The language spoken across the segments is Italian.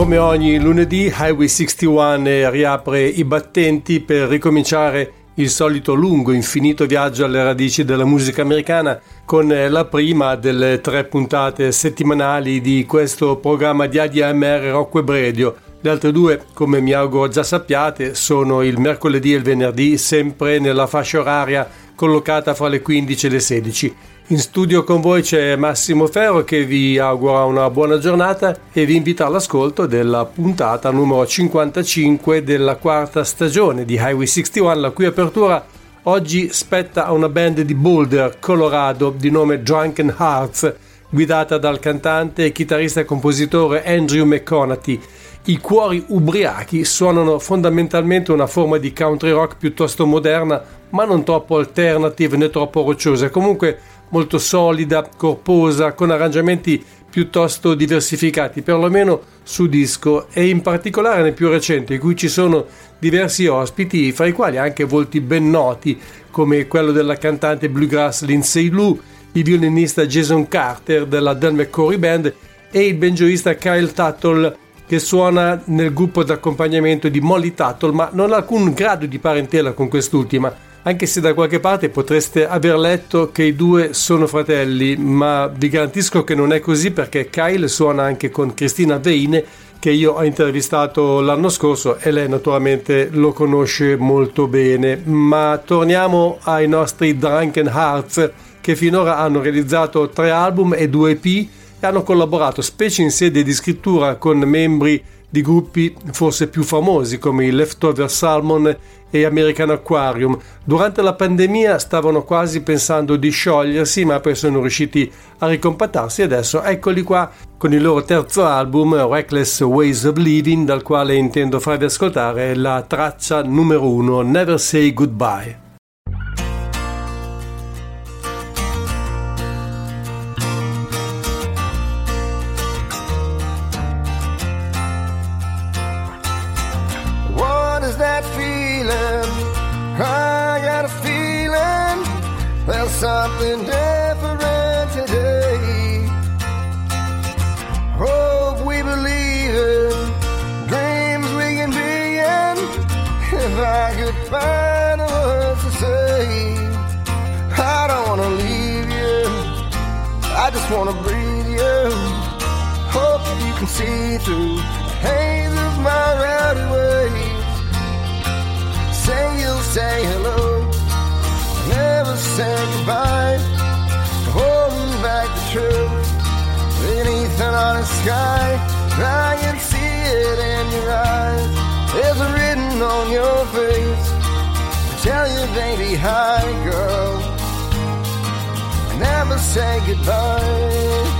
Come ogni lunedì Highway 61 riapre i battenti per ricominciare il solito lungo, infinito viaggio alle radici della musica americana con la prima delle tre puntate settimanali di questo programma di ADMR Rock Web Radio. Le altre due, come mi auguro già sappiate, sono il mercoledì e il venerdì, sempre nella fascia oraria collocata fra le 15 e le 16. In studio con voi c'è Massimo Ferro che vi augura una buona giornata e vi invita all'ascolto della puntata numero 55 della quarta stagione di Highway 61, la cui apertura oggi spetta a una band di Boulder, Colorado, di nome Drunken Hearts, guidata dal cantante chitarrista e compositore Andrew McConaughey. I cuori ubriachi suonano fondamentalmente una forma di country rock piuttosto moderna, ma non troppo alternative né troppo rocciosa. Comunque molto solida, corposa, con arrangiamenti piuttosto diversificati, perlomeno su disco e in particolare nel più recente, in cui ci sono diversi ospiti, fra i quali anche volti ben noti, come quello della cantante bluegrass Lindsay Lou, il violinista Jason Carter della Del McCory Band e il banjoista Kyle Tuttle che suona nel gruppo d'accompagnamento di Molly Tuttle, ma non ha alcun grado di parentela con quest'ultima anche se da qualche parte potreste aver letto che i due sono fratelli, ma vi garantisco che non è così perché Kyle suona anche con Cristina Veine che io ho intervistato l'anno scorso e lei naturalmente lo conosce molto bene. Ma torniamo ai nostri Drunken Hearts che finora hanno realizzato tre album e due EP e hanno collaborato specie in sede di scrittura con membri di gruppi forse più famosi come i Leftover Salmon e American Aquarium. Durante la pandemia stavano quasi pensando di sciogliersi, ma poi sono riusciti a ricompattarsi adesso eccoli qua con il loro terzo album Reckless Ways of Living, dal quale intendo farvi ascoltare la traccia numero uno Never Say Goodbye. Wanna breathe you. Hope you can see through the haze of my rowdy ways. Say you'll say hello never say goodbye. Holding back the truth beneath an honest sky. I can see it in your eyes. It's written on your face. Tell you, baby, hi, girl. Never say goodbye.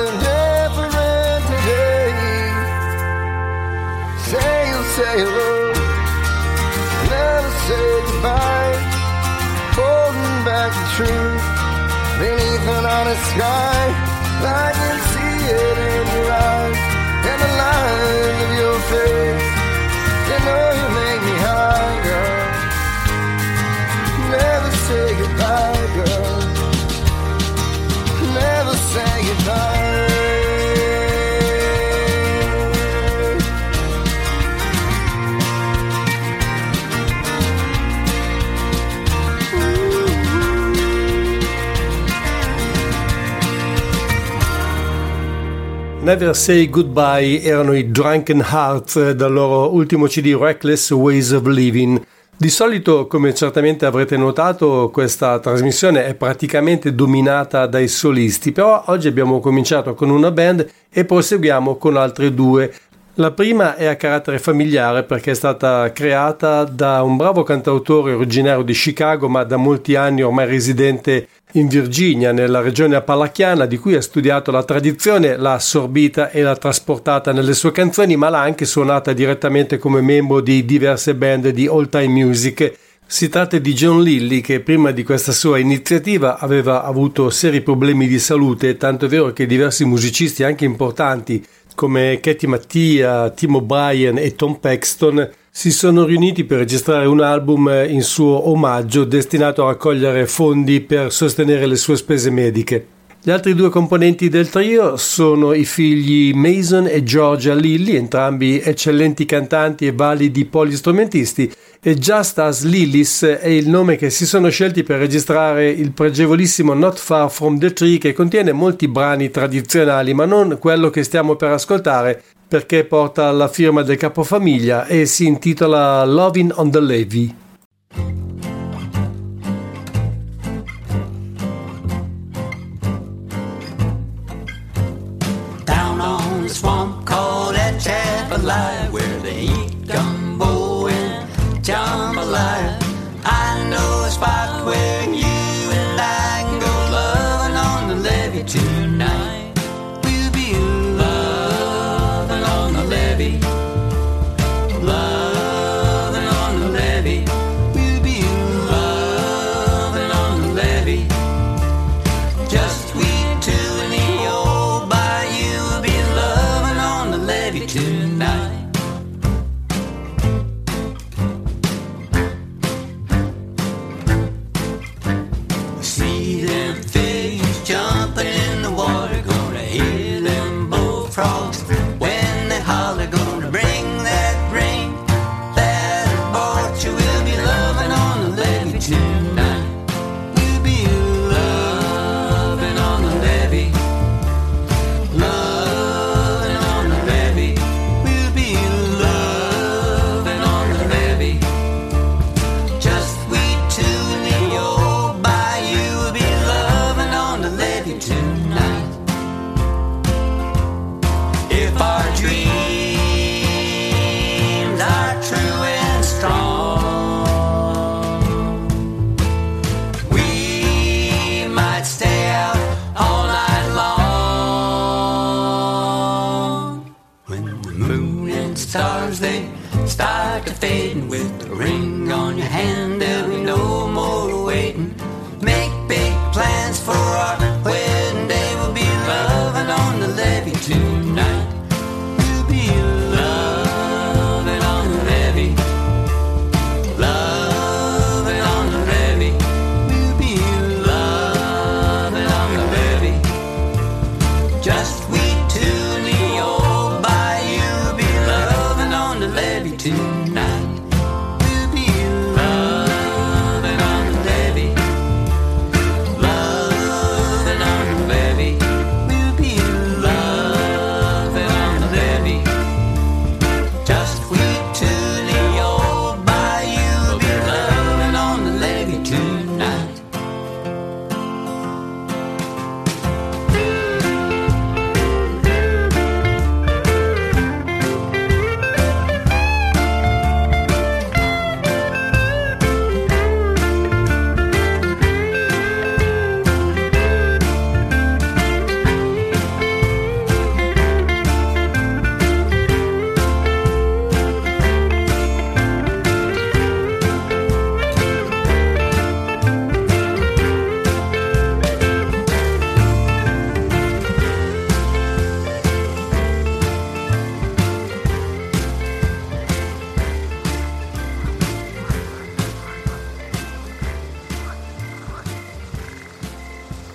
There's something different today. Say you'll say hello, never say goodbye. Holding back the truth beneath an honest sky. I can see it Never Say Goodbye erano i Drunken Hearts dal loro ultimo CD Reckless Ways of Living. Di solito, come certamente avrete notato, questa trasmissione è praticamente dominata dai solisti, però oggi abbiamo cominciato con una band e proseguiamo con altre due. La prima è a carattere familiare perché è stata creata da un bravo cantautore originario di Chicago ma da molti anni ormai residente in Virginia, nella regione appalachiana, di cui ha studiato la tradizione, l'ha assorbita e l'ha trasportata nelle sue canzoni, ma l'ha anche suonata direttamente come membro di diverse band di old time music. Si tratta di John Lilly che prima di questa sua iniziativa aveva avuto seri problemi di salute, tanto è vero che diversi musicisti anche importanti come Katie Mattia, Tim O'Brien e Tom Paxton si sono riuniti per registrare un album in suo omaggio destinato a raccogliere fondi per sostenere le sue spese mediche. Gli altri due componenti del trio sono i figli Mason e Georgia Lilly, entrambi eccellenti cantanti e validi polistrumentisti, e Just As Lillis è il nome che si sono scelti per registrare il pregevolissimo Not Far From The Tree che contiene molti brani tradizionali, ma non quello che stiamo per ascoltare, perché porta la firma del capofamiglia e si intitola Loving on the Levee. To fading with the ring on your hand,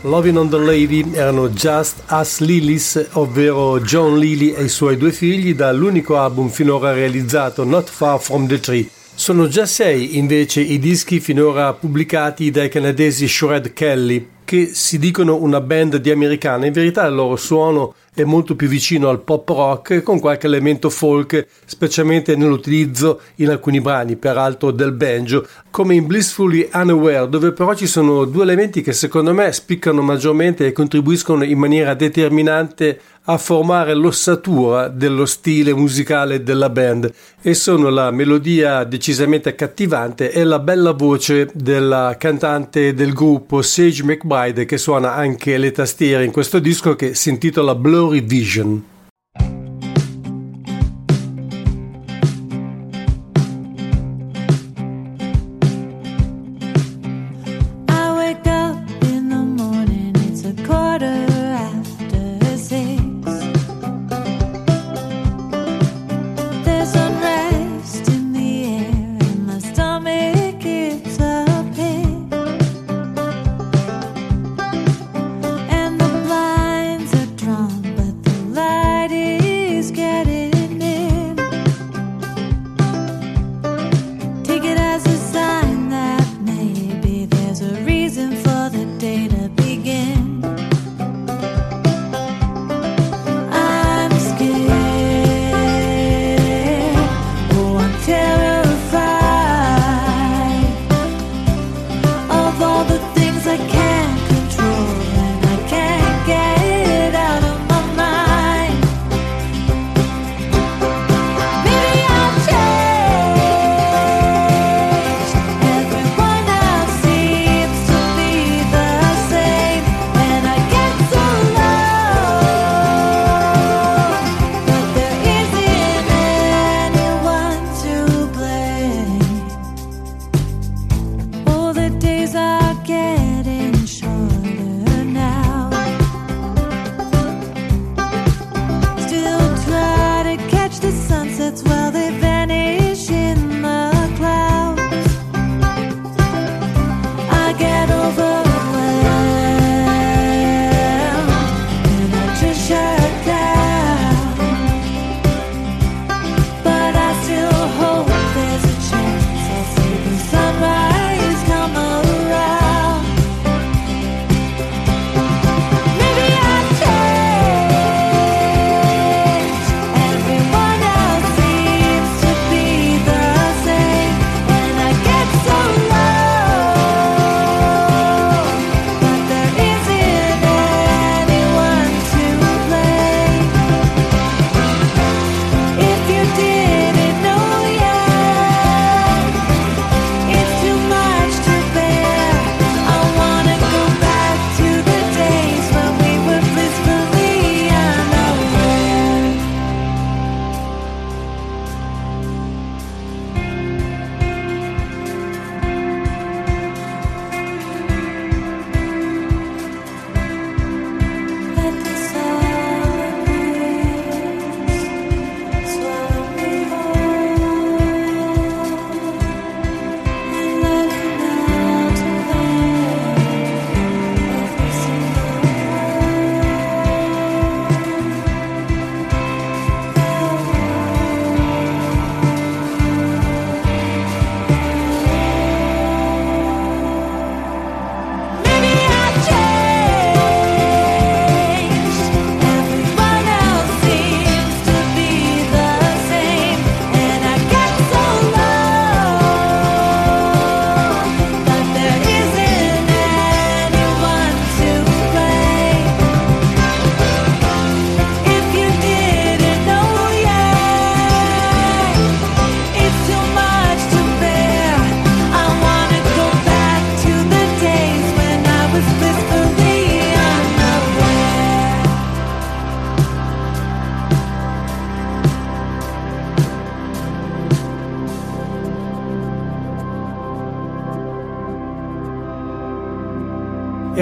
Loving on the Lady erano Just Us Lilies, ovvero John Lilly e i suoi due figli, dall'unico album finora realizzato Not Far From The Tree. Sono già sei invece i dischi finora pubblicati dai canadesi Shred Kelly, che si dicono una band di americana, in verità il loro suono è molto più vicino al pop rock con qualche elemento folk, specialmente nell'utilizzo in alcuni brani, peraltro del banjo, come in Blissfully Unaware, dove però ci sono due elementi che secondo me spiccano maggiormente e contribuiscono in maniera determinante a formare l'ossatura dello stile musicale della band. E sono la melodia decisamente accattivante e la bella voce della cantante del gruppo Sage McBride che suona anche le tastiere in questo disco che si intitola Blurry revision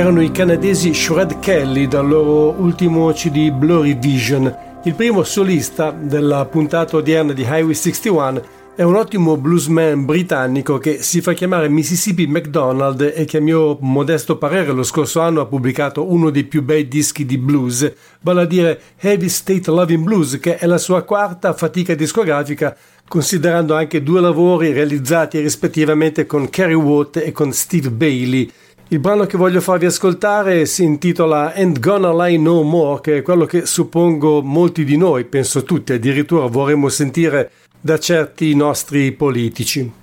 erano i canadesi Shred Kelly dal loro ultimo CD Blurry Vision. Il primo solista della puntata odierna di Highway 61 è un ottimo bluesman britannico che si fa chiamare Mississippi McDonald e che a mio modesto parere lo scorso anno ha pubblicato uno dei più bei dischi di blues, vale a dire Heavy State Loving Blues, che è la sua quarta fatica discografica, considerando anche due lavori realizzati rispettivamente con Kerry Watt e con Steve Bailey. Il brano che voglio farvi ascoltare si intitola And Gonna Lie No More, che è quello che suppongo molti di noi, penso tutti, addirittura vorremmo sentire da certi nostri politici.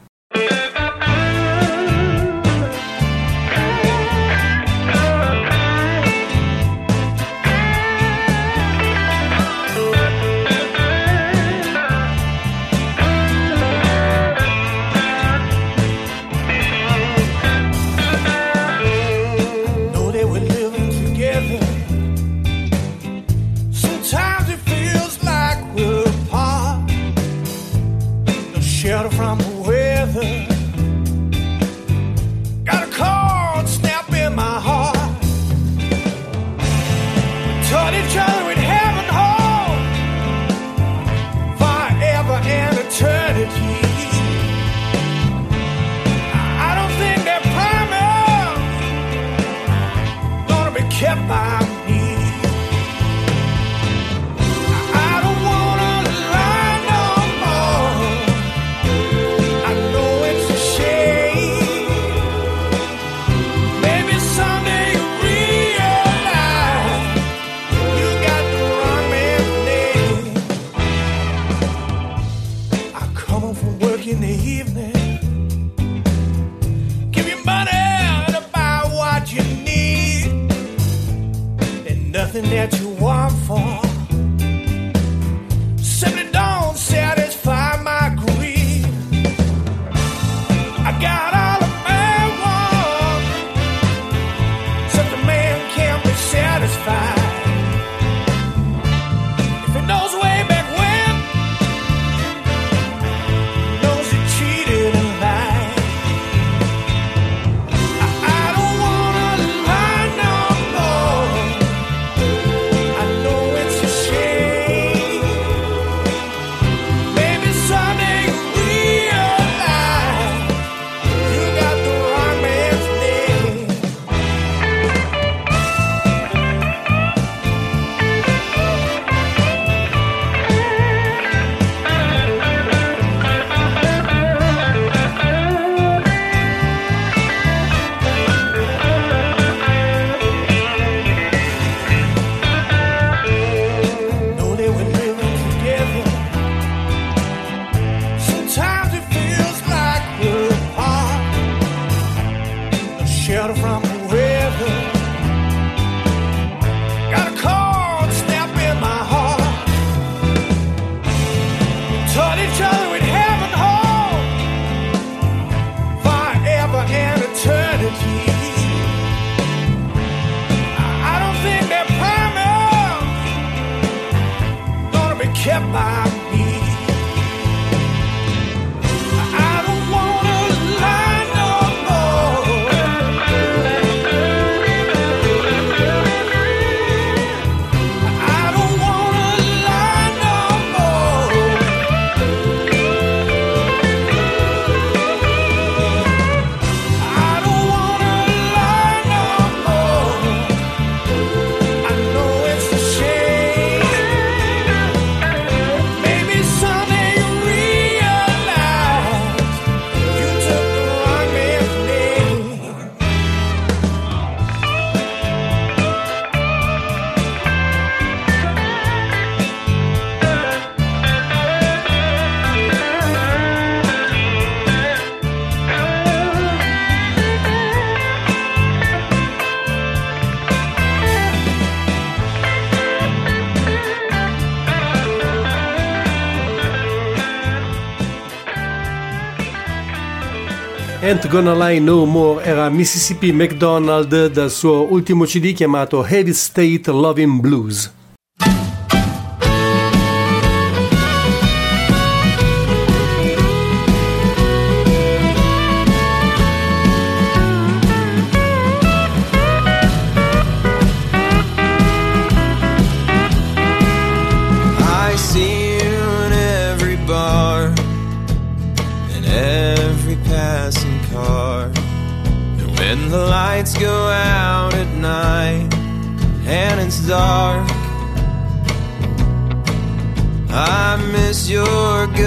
Ain't Gonna Lie No More era Mississippi McDonald dal suo ultimo CD chiamato Heavy State Loving Blues.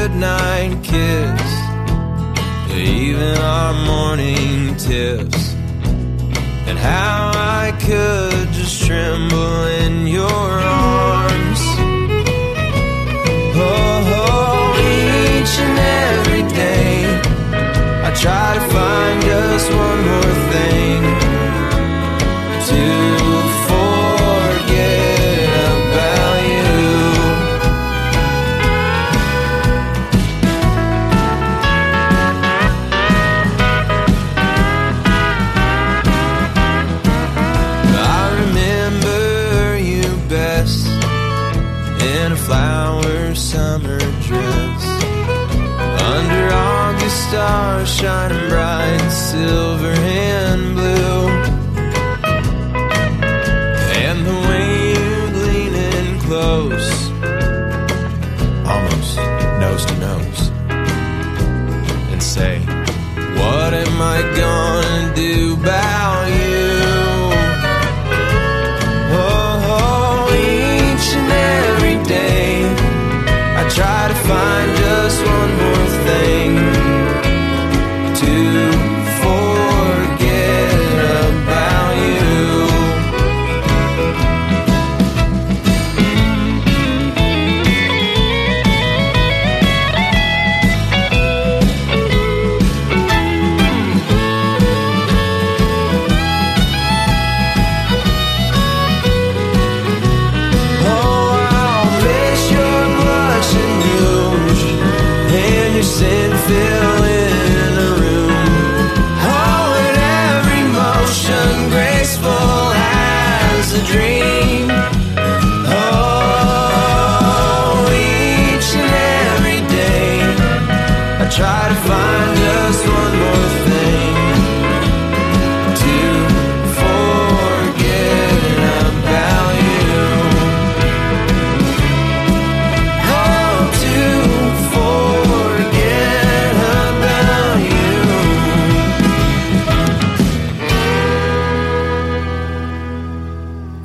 Goodnight kiss, even our morning tips, and how I could just tremble in your arms. Oh, oh each and every day, I try to stars shining bright, silver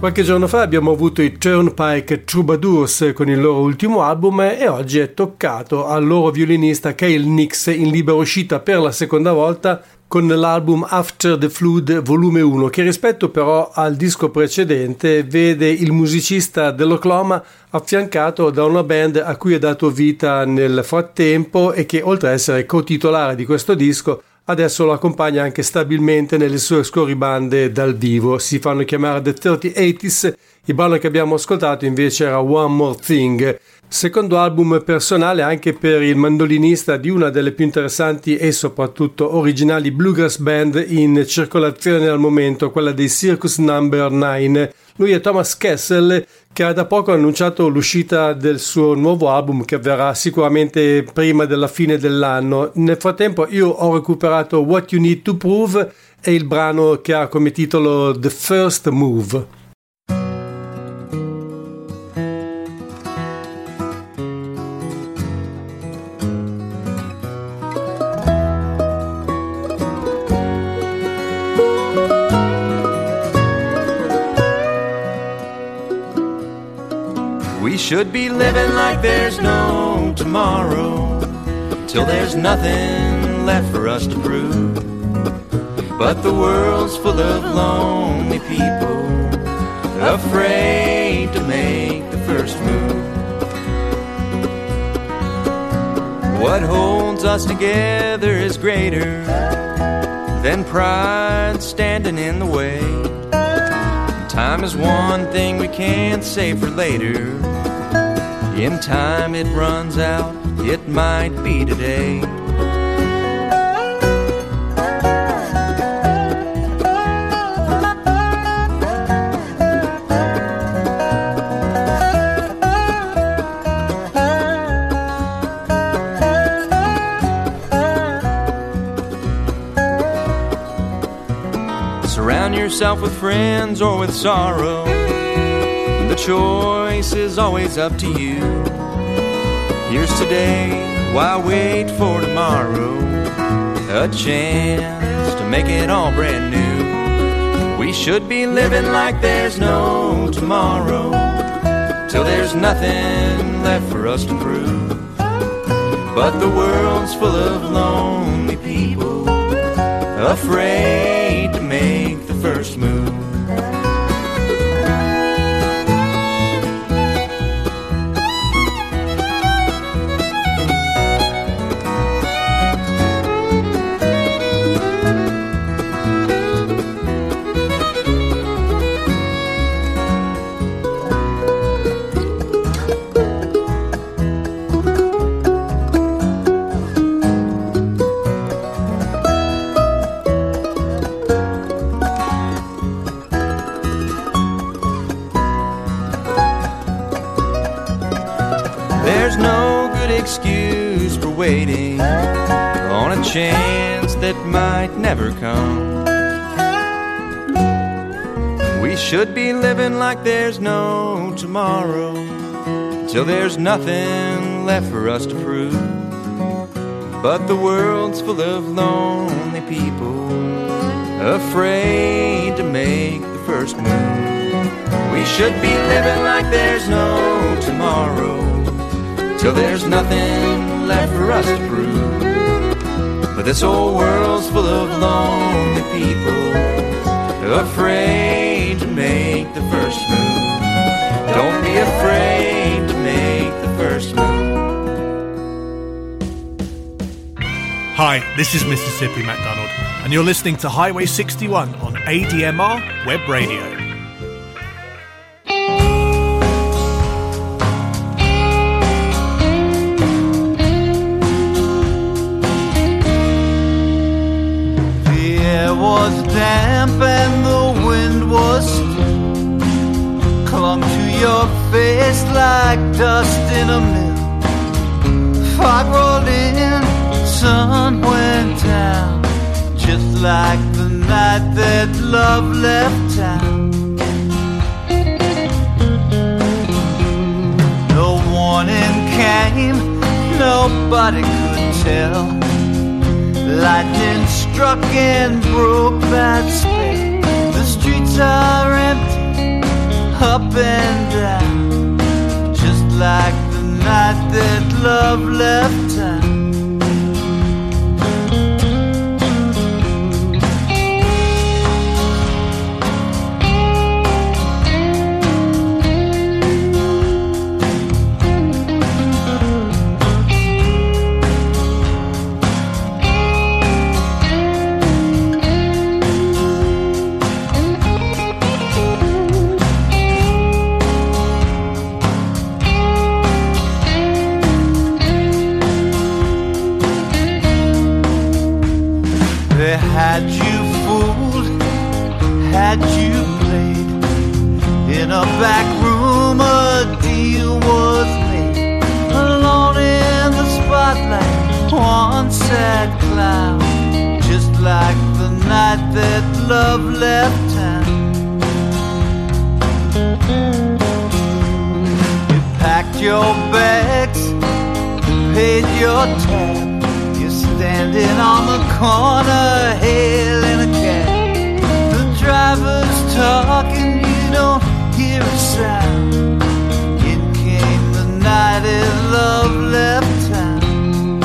Qualche giorno fa abbiamo avuto i Turnpike Troubadours con il loro ultimo album e oggi è toccato al loro violinista Cale Nix in libera uscita per la seconda volta con l'album After the Flood volume 1 che rispetto però al disco precedente vede il musicista dell'Oklahoma affiancato da una band a cui ha dato vita nel frattempo e che oltre ad essere cotitolare di questo disco adesso lo accompagna anche stabilmente nelle sue scorribande dal vivo. Si fanno chiamare The 3080s. Il brano che abbiamo ascoltato invece era One More Thing. Secondo album personale anche per il mandolinista di una delle più interessanti e soprattutto originali bluegrass band in circolazione al momento, quella dei Circus Number 9. Lui è Thomas Kessel che ha da poco annunciato l'uscita del suo nuovo album che avverrà sicuramente prima della fine dell'anno. Nel frattempo io ho recuperato What You Need to Prove e il brano che ha come titolo The First Move. Should be living like there's no tomorrow, till there's nothing left for us to prove. But the world's full of lonely people, afraid to make the first move. What holds us together is greater than pride standing in the way. Time is one thing we can't save for later. In time it runs out, it might be today. Surround yourself with friends or with sorrow. Choice is always up to you. Here's today, why wait for tomorrow? A chance to make it all brand new. We should be living like there's no tomorrow. Till there's nothing left for us to prove. But the world's full of lonely people, afraid to make never come. We should be living like there's no tomorrow, till there's nothing left for us to prove. But the world's full of lonely people, afraid to make the first move. We should be living like there's no tomorrow till there's nothing left for us to prove. But this old world's full of lonely people, afraid to make the first move. Don't be afraid to make the first move. Hi, this is Mississippi MacDonald, and you're listening to Highway 61 on ADMR Web Radio. Your face like dust in a mill. Fog rolled in, sun went down. Just like the night that love left town. No warning came, nobody could tell. Lightning struck and broke that spell. The streets are empty, up and down, just like the night that love left They had you fooled, had you played. In a back room, a deal was made. Alone in the spotlight, one sad cloud. Just like the night that love left town. You packed your bags, paid your tab. Standing on the corner, hailing a cab. The driver's talking, you don't hear a sound. In came the night as love left town.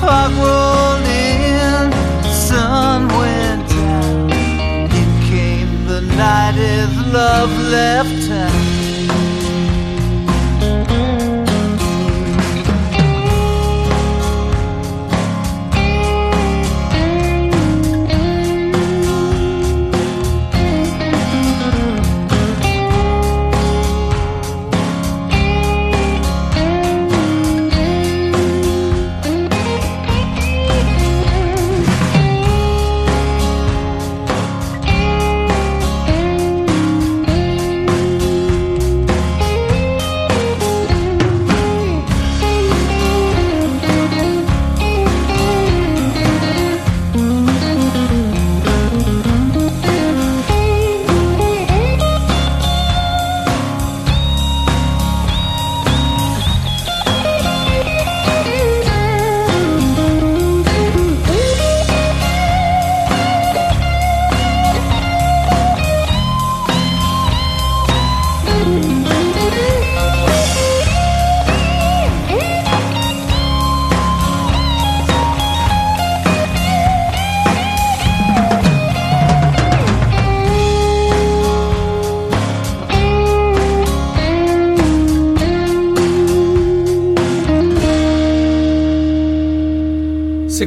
Fog rolled in, sun went down. In came the night as love left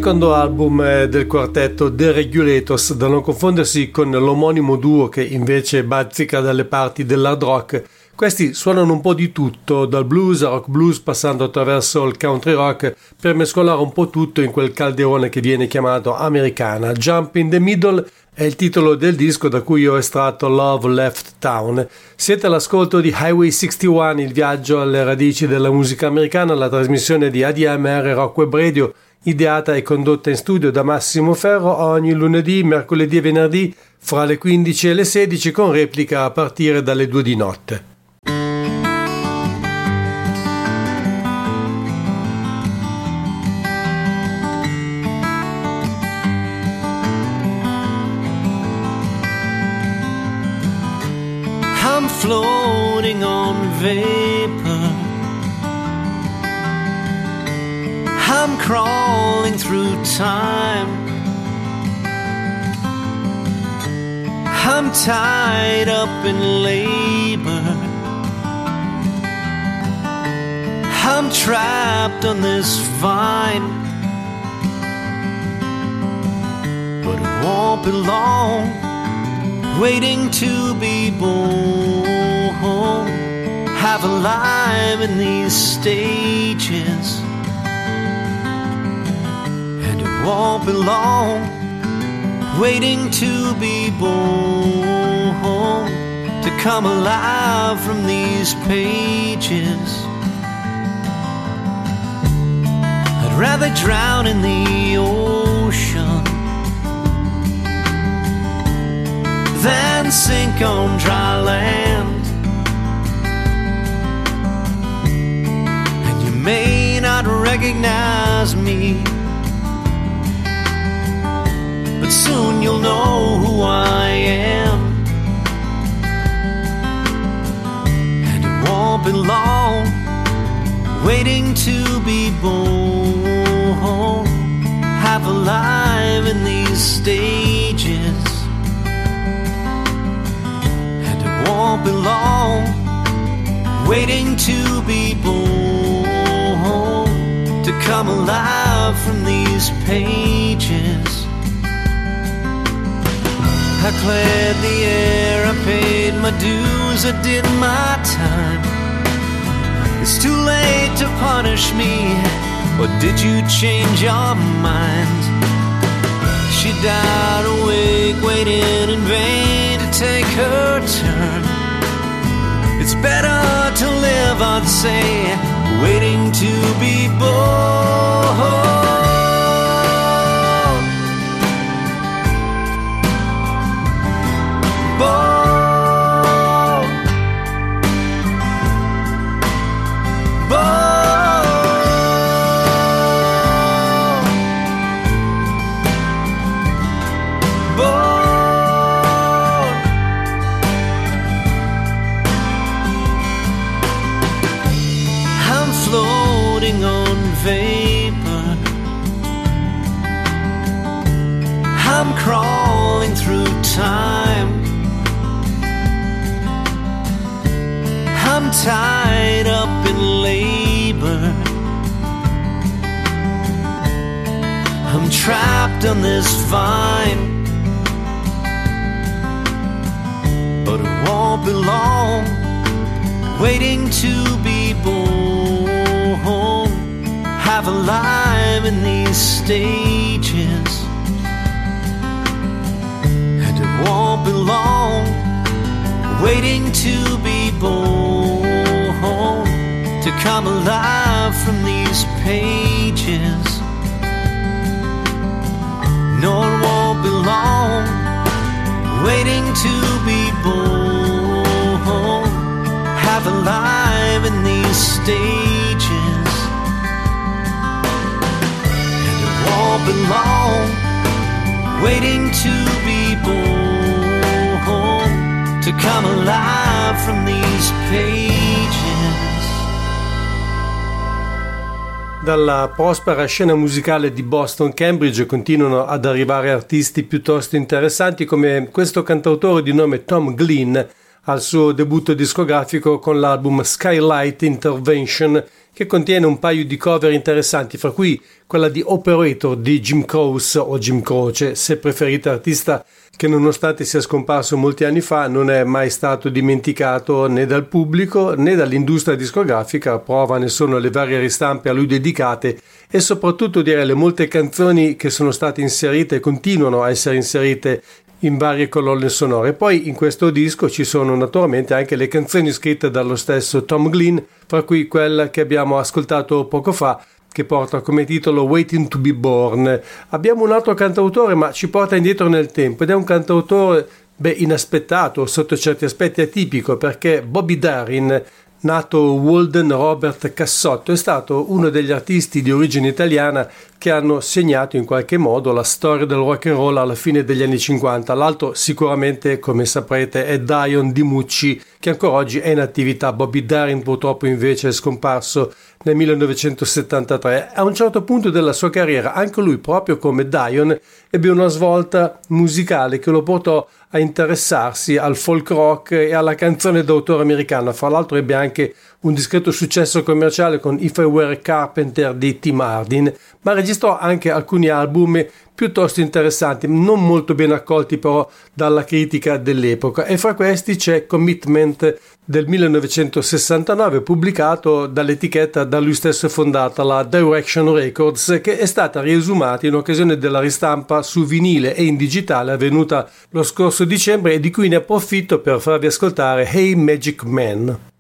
Secondo album eh, del quartetto The Regulators, da non confondersi con l'omonimo duo che invece bazzica dalle parti dell'hard rock. Questi suonano un po' di tutto, dal blues a rock blues passando attraverso il country rock per mescolare un po' tutto in quel calderone che viene chiamato americana. Jump in the Middle è il titolo del disco da cui ho estratto Love Left Town. Siete all'ascolto di Highway 61, il viaggio alle radici della musica americana, la trasmissione di ADMR Rock Web Radio, ideata e condotta in studio da Massimo Ferro ogni lunedì, mercoledì e venerdì fra le 15 e le 16 con replica a partire dalle 2 di notte. I'm floating on vapor. I'm crawling through time. I'm tied up in labor. I'm trapped on this vine. But it won't be long waiting to be born. Have alive in these stages, won't be long. Waiting to be born to come alive from these pages. I'd rather drown in the ocean than sink on dry land. And you may not recognize me, but soon you'll know who I am. And it won't be long waiting to be born. Half alive in these stages And it won't be long waiting to be born to come alive from these pages. I cleared the air, I paid my dues, I did my time. It's too late to punish me, or did you change your mind? She died awake, waiting in vain to take her turn. It's better to live, I'd say, waiting to be born. 我 tied up in labor. I'm trapped on this vine. But it won't be long waiting to be born. Have alive in these stages, and it won't be long waiting to be born to come alive from these pages. No, it won't be long waiting to be born have alive in these stages. And it won't be long waiting to be born to come alive from these pages. Dalla prospera scena musicale di Boston-Cambridge continuano ad arrivare artisti piuttosto interessanti come questo cantautore di nome Tom Glynn, al suo debutto discografico con l'album Skylight Intervention che contiene un paio di cover interessanti, fra cui quella di Operator di Jim Croce o Jim Croce, se preferite artista che nonostante sia scomparso molti anni fa non è mai stato dimenticato né dal pubblico né dall'industria discografica, prova ne sono le varie ristampe a lui dedicate e soprattutto direi le molte canzoni che sono state inserite e continuano a essere inserite in varie colonne sonore. Poi in questo disco ci sono naturalmente anche le canzoni scritte dallo stesso Tom Glynn, fra cui quella che abbiamo ascoltato poco fa, che porta come titolo Waiting to be Born. Abbiamo un altro cantautore, ma ci porta indietro nel tempo ed è un cantautore beh, inaspettato, sotto certi aspetti atipico, perché Bobby Darin nato Walden Robert Cassotto, è stato uno degli artisti di origine italiana che hanno segnato in qualche modo la storia del rock and roll alla fine degli anni 50. L'altro sicuramente, come saprete, è Dion Di Mucci, che ancora oggi è in attività. Bobby Darin purtroppo invece è scomparso nel 1973. A un certo punto della sua carriera, anche lui, proprio come Dion, ebbe una svolta musicale che lo portò a interessarsi al folk rock e alla canzone d'autore americana. Fra l'altro ebbe anche un discreto successo commerciale con If I Were a Carpenter di Tim Hardin, ma registrò anche alcuni album piuttosto interessanti, non molto ben accolti però dalla critica dell'epoca e fra questi c'è Commitment del 1969 pubblicato dall'etichetta da lui stesso fondata, la Direction Records, che è stata riesumata in occasione della ristampa su vinile e in digitale avvenuta lo scorso dicembre e di cui ne approfitto per farvi ascoltare Hey Magic Man.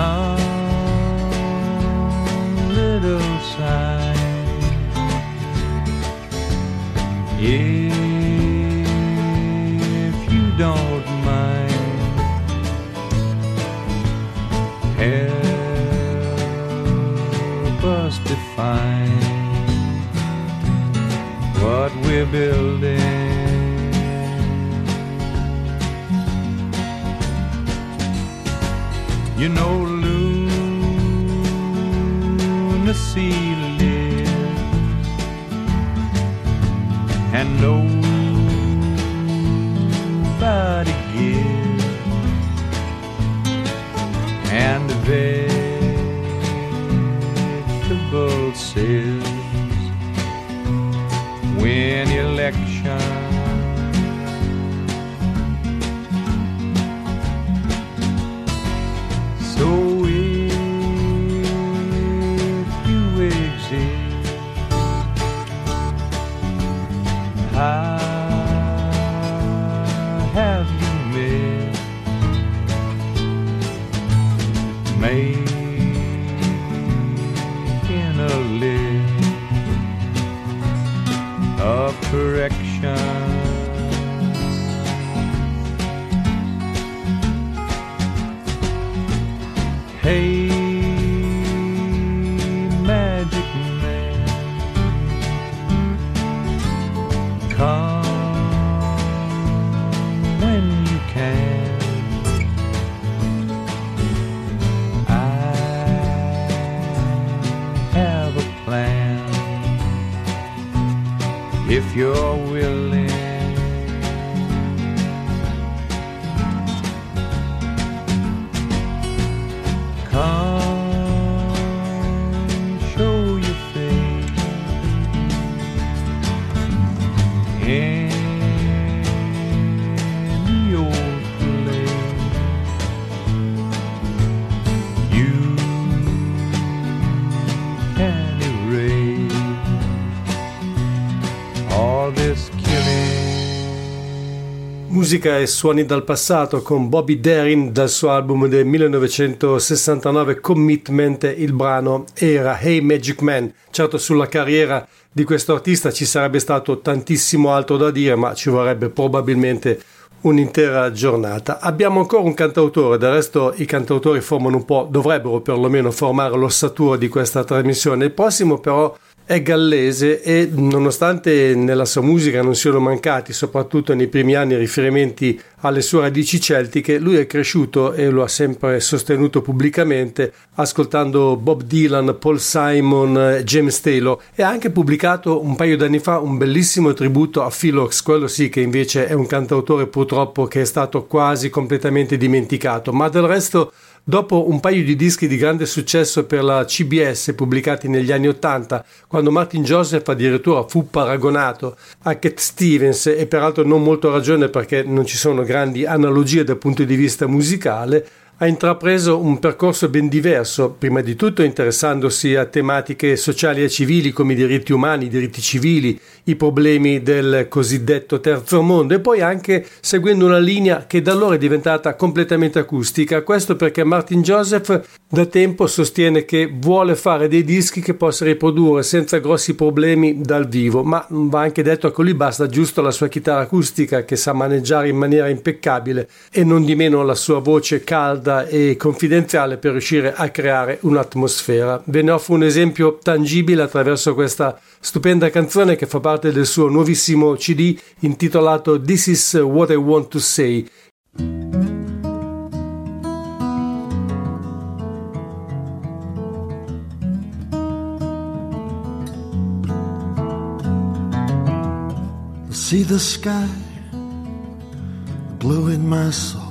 love. If you're willing. Musica e suoni dal passato con Bobby Darin dal suo album del 1969 Commitment, il brano era Hey Magic Man. Certo sulla carriera di questo artista ci sarebbe stato tantissimo altro da dire, ma ci vorrebbe probabilmente un'intera giornata. Abbiamo ancora un cantautore, del resto i cantautori formano un po', dovrebbero perlomeno formare l'ossatura di questa trasmissione. Il prossimo però è gallese e nonostante nella sua musica non siano mancati, soprattutto nei primi anni, riferimenti alle sue radici celtiche, lui è cresciuto e lo ha sempre sostenuto pubblicamente ascoltando Bob Dylan, Paul Simon, James Taylor e ha anche pubblicato un paio d'anni fa un bellissimo tributo a Phil Oaks, quello sì che invece è un cantautore purtroppo che è stato quasi completamente dimenticato, ma del resto Dopo un paio di dischi di grande successo per la CBS pubblicati negli anni Ottanta, quando Martin Joseph addirittura fu paragonato a Cat Stevens e peraltro non molto ragione perché non ci sono grandi analogie dal punto di vista musicale, ha intrapreso un percorso ben diverso, prima di tutto interessandosi a tematiche sociali e civili come i diritti umani, i diritti civili, i problemi del cosiddetto terzo mondo e poi anche seguendo una linea che da allora è diventata completamente acustica. Questo perché Martin Joseph da tempo sostiene che vuole fare dei dischi che possa riprodurre senza grossi problemi dal vivo, ma va anche detto che lui basta giusto la sua chitarra acustica che sa maneggiare in maniera impeccabile e non di meno la sua voce calda e confidenziale per riuscire a creare un'atmosfera. Ve ne offro un esempio tangibile attraverso questa stupenda canzone che fa parte del suo nuovissimo CD intitolato This is What I Want to Say. See the sky, blue in my soul.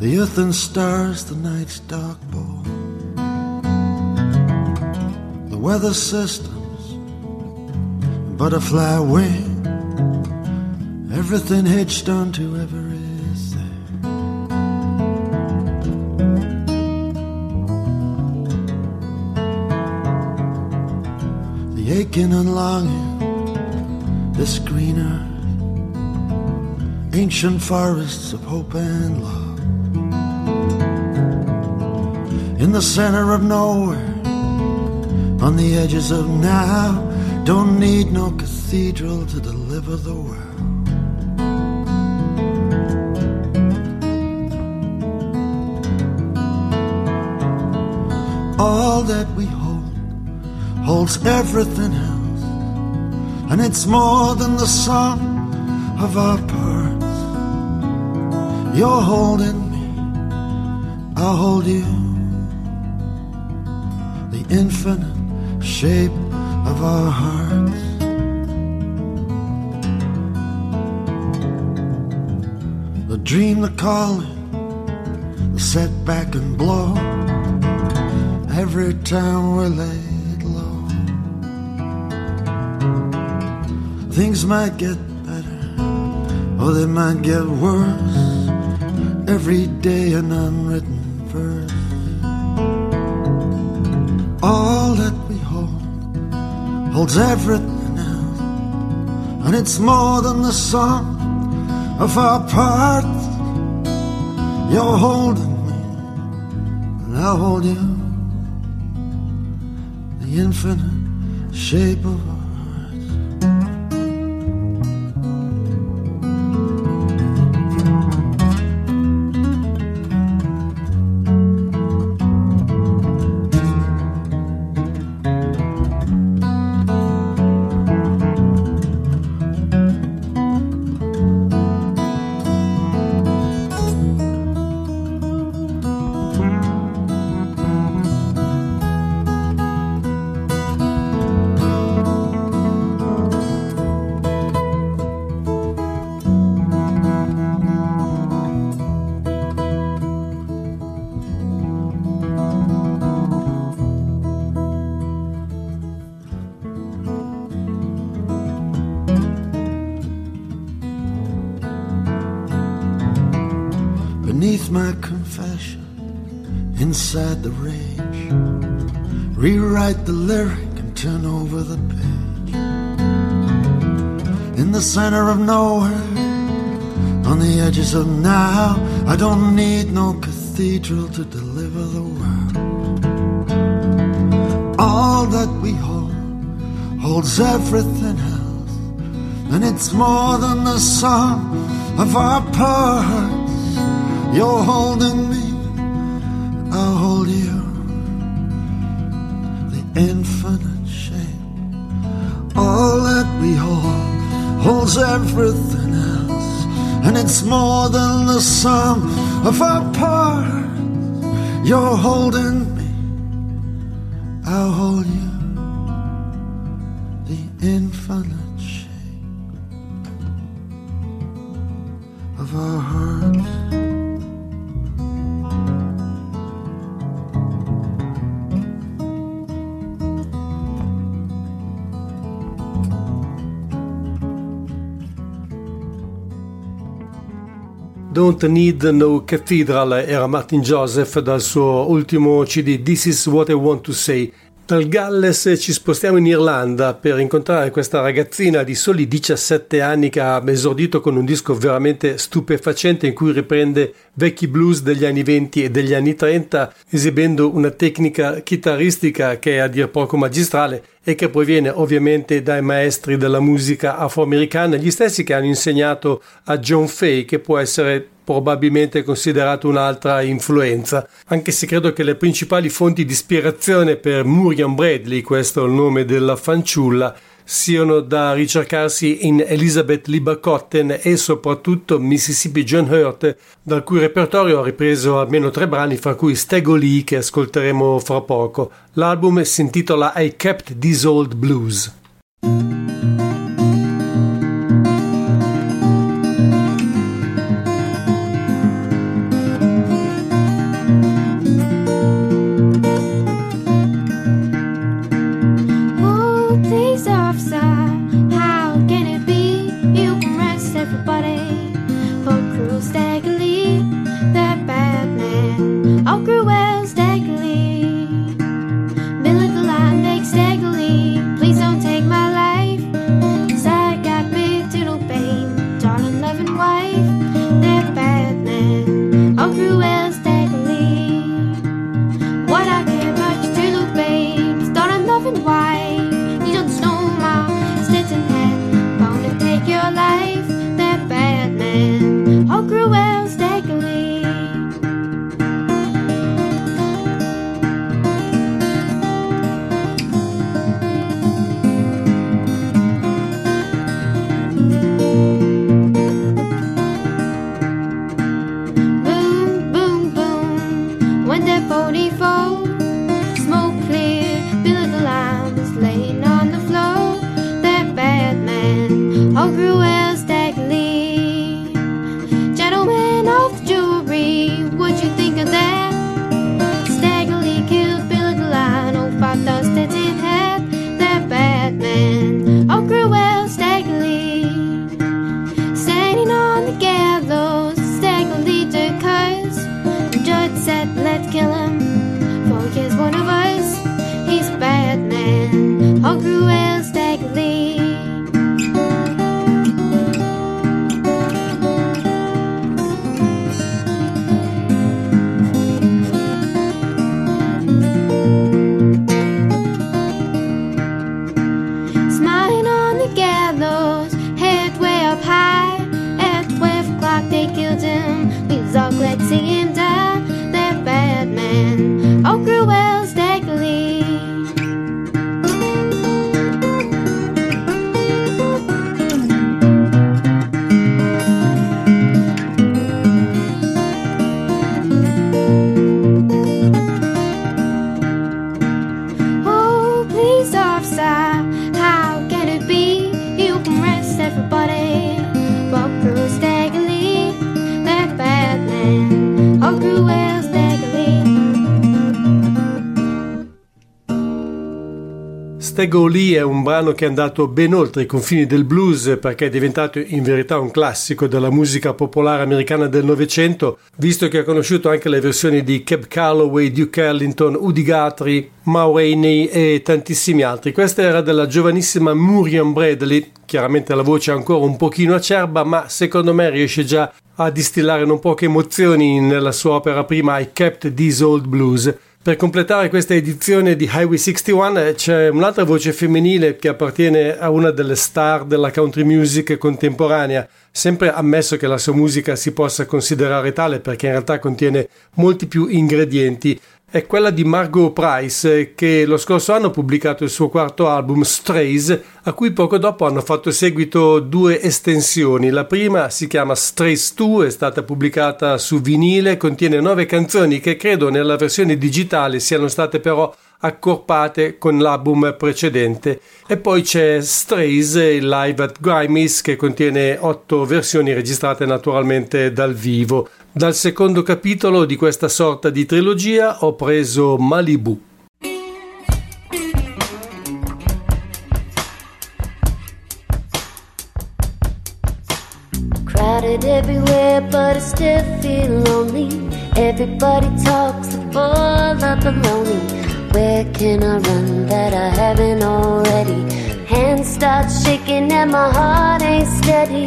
The earth and stars, the night's dark ball. The weather systems, butterfly wing. Everything hitched onto everything. The aching and longing, this green earth. Ancient forests of hope and love in the center of nowhere, on the edges of now. Don't need no cathedral to deliver the world. All that we hold holds everything else, and it's more than the sum of our parts. You're holding me, I'll hold you infinite shape of our hearts. The dream, the calling, the setback and blow. Every time we're laid low, things might get better or they might get worse. Every day an unwritten holds everything else, and it's more than the sum of our parts. You're holding me, and I'll hold you. The infinite shape of aside the rage, rewrite the lyric and turn over the page. In the center of nowhere, on the edges of now, I don't need no cathedral to deliver the word. All that we hold holds everything else, and it's more than the sum of our parts. You're holding me, I'll hold you. The infinite shape, all that we hold holds everything else, and it's more than the sum of our parts. You're holding me, I'll hold you. The infinite Don't Need No Cathedral era Martin Joseph dal suo ultimo CD This Is What I Want to Say. Dal Galles ci spostiamo in Irlanda per incontrare questa ragazzina di soli 17 anni che ha esordito con un disco veramente stupefacente in cui riprende vecchi blues degli anni 20 e degli anni 30 esibendo una tecnica chitarristica che è a dir poco magistrale e che proviene ovviamente dai maestri della musica afroamericana, gli stessi che hanno insegnato a John Fay che può essere probabilmente considerato un'altra influenza, anche se credo che le principali fonti di ispirazione per Murian Bradley, questo è il nome della fanciulla, siano da ricercarsi in Elizabeth Lieber-Cotten e soprattutto Mississippi John Hurt, dal cui repertorio ho ripreso almeno tre brani, fra cui Stego Lee, che ascolteremo fra poco. L'album si intitola I Kept These Old Blues. Stego Lee è un brano che è andato ben oltre i confini del blues perché è diventato in verità un classico della musica popolare americana del Novecento, visto che ha conosciuto anche le versioni di Cab Calloway, Duke Ellington, Udi Guthrie, Ma Rainey e tantissimi altri. Questa era della giovanissima Muriel Bradley, chiaramente la voce è ancora un pochino acerba, ma secondo me riesce già a distillare non poche emozioni nella sua opera prima I Kept These Old Blues. Per completare questa edizione di Highway 61 eh, c'è un'altra voce femminile che appartiene a una delle star della country music contemporanea, sempre ammesso che la sua musica si possa considerare tale perché in realtà contiene molti più ingredienti è quella di Margot Price che lo scorso anno ha pubblicato il suo quarto album Strays a cui poco dopo hanno fatto seguito due estensioni. La prima si chiama Strays 2, è stata pubblicata su vinile, contiene nove canzoni che credo nella versione digitale siano state però accorpate con l'album precedente e poi c'è Strays live at Grimes che contiene otto versioni registrate naturalmente dal vivo dal secondo capitolo di questa sorta di trilogia ho preso Malibu Crowded everywhere, but I still feel lonely. Everybody talks full of the lonely. Where can I run that I haven't already? Hands start shaking and my heart ain't steady.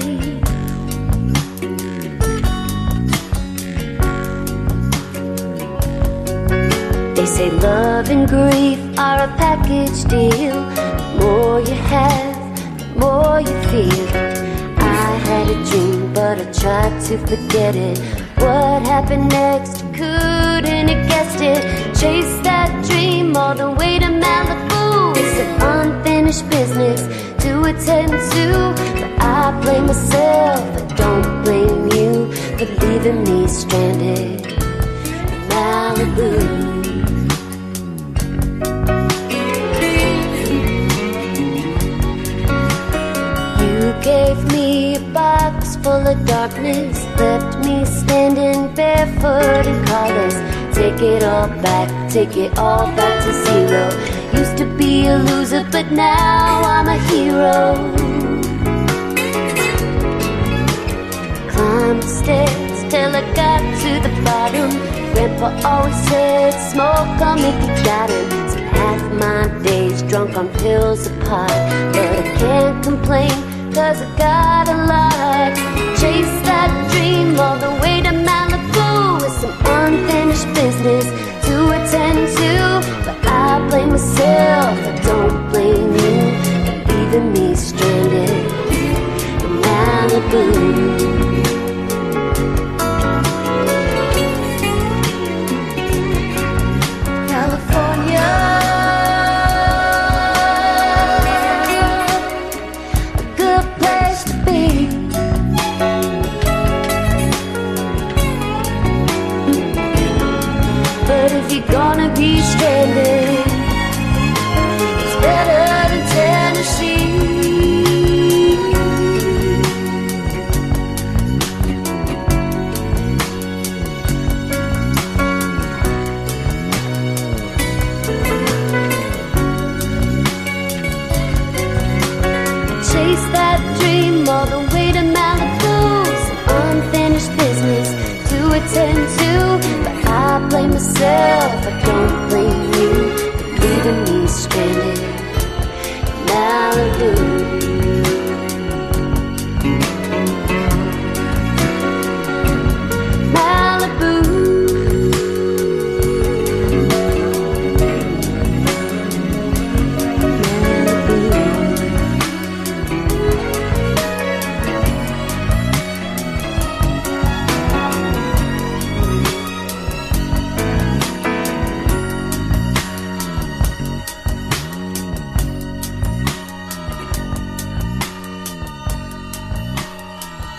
They say love and grief are a package deal. The more you have, the more you feel. I had a dream, but I tried to forget it. What happened next? Couldn't have guessed it. Chase that dream all the way to Malibu. It's an unfinished business to attend to. But I blame myself, I don't blame you for leaving me stranded in Malibu. You gave me a box full of darkness, left me standing barefoot and colors. Take it all back, take it all back to zero. Used to be a loser, but now I'm a hero. Climb the stairs till I got to the bottom. Grandpa always said, smoke, I'll make you got. Spent half my days drunk on pills apart, but I can't complain. Cause I got a lot. Chase that dream all the way to Malibu with some unfinished business to attend to. But I blame myself, I don't blame you for leaving me stranded in Malibu. Gonna be stranded,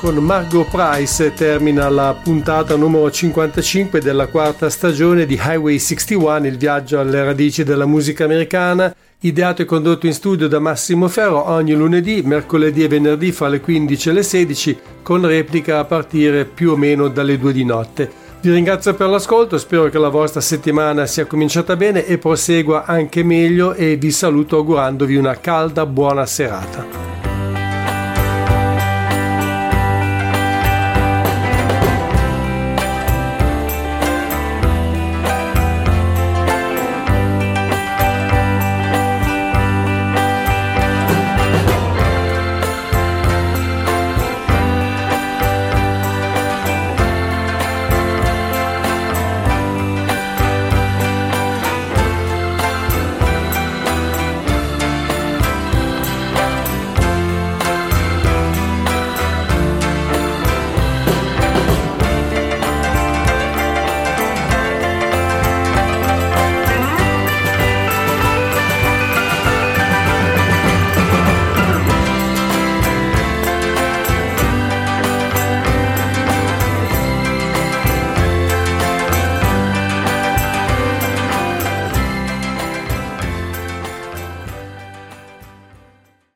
Con Margot Price termina la puntata numero 55 della quarta stagione di Highway 61, il viaggio alle radici della musica americana, ideato e condotto in studio da Massimo Ferro ogni lunedì, mercoledì e venerdì fra le 15 e le 16, con replica a partire più o meno dalle 2 di notte. Vi ringrazio per l'ascolto, spero che la vostra settimana sia cominciata bene e prosegua anche meglio e vi saluto augurandovi una calda buona serata.